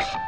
you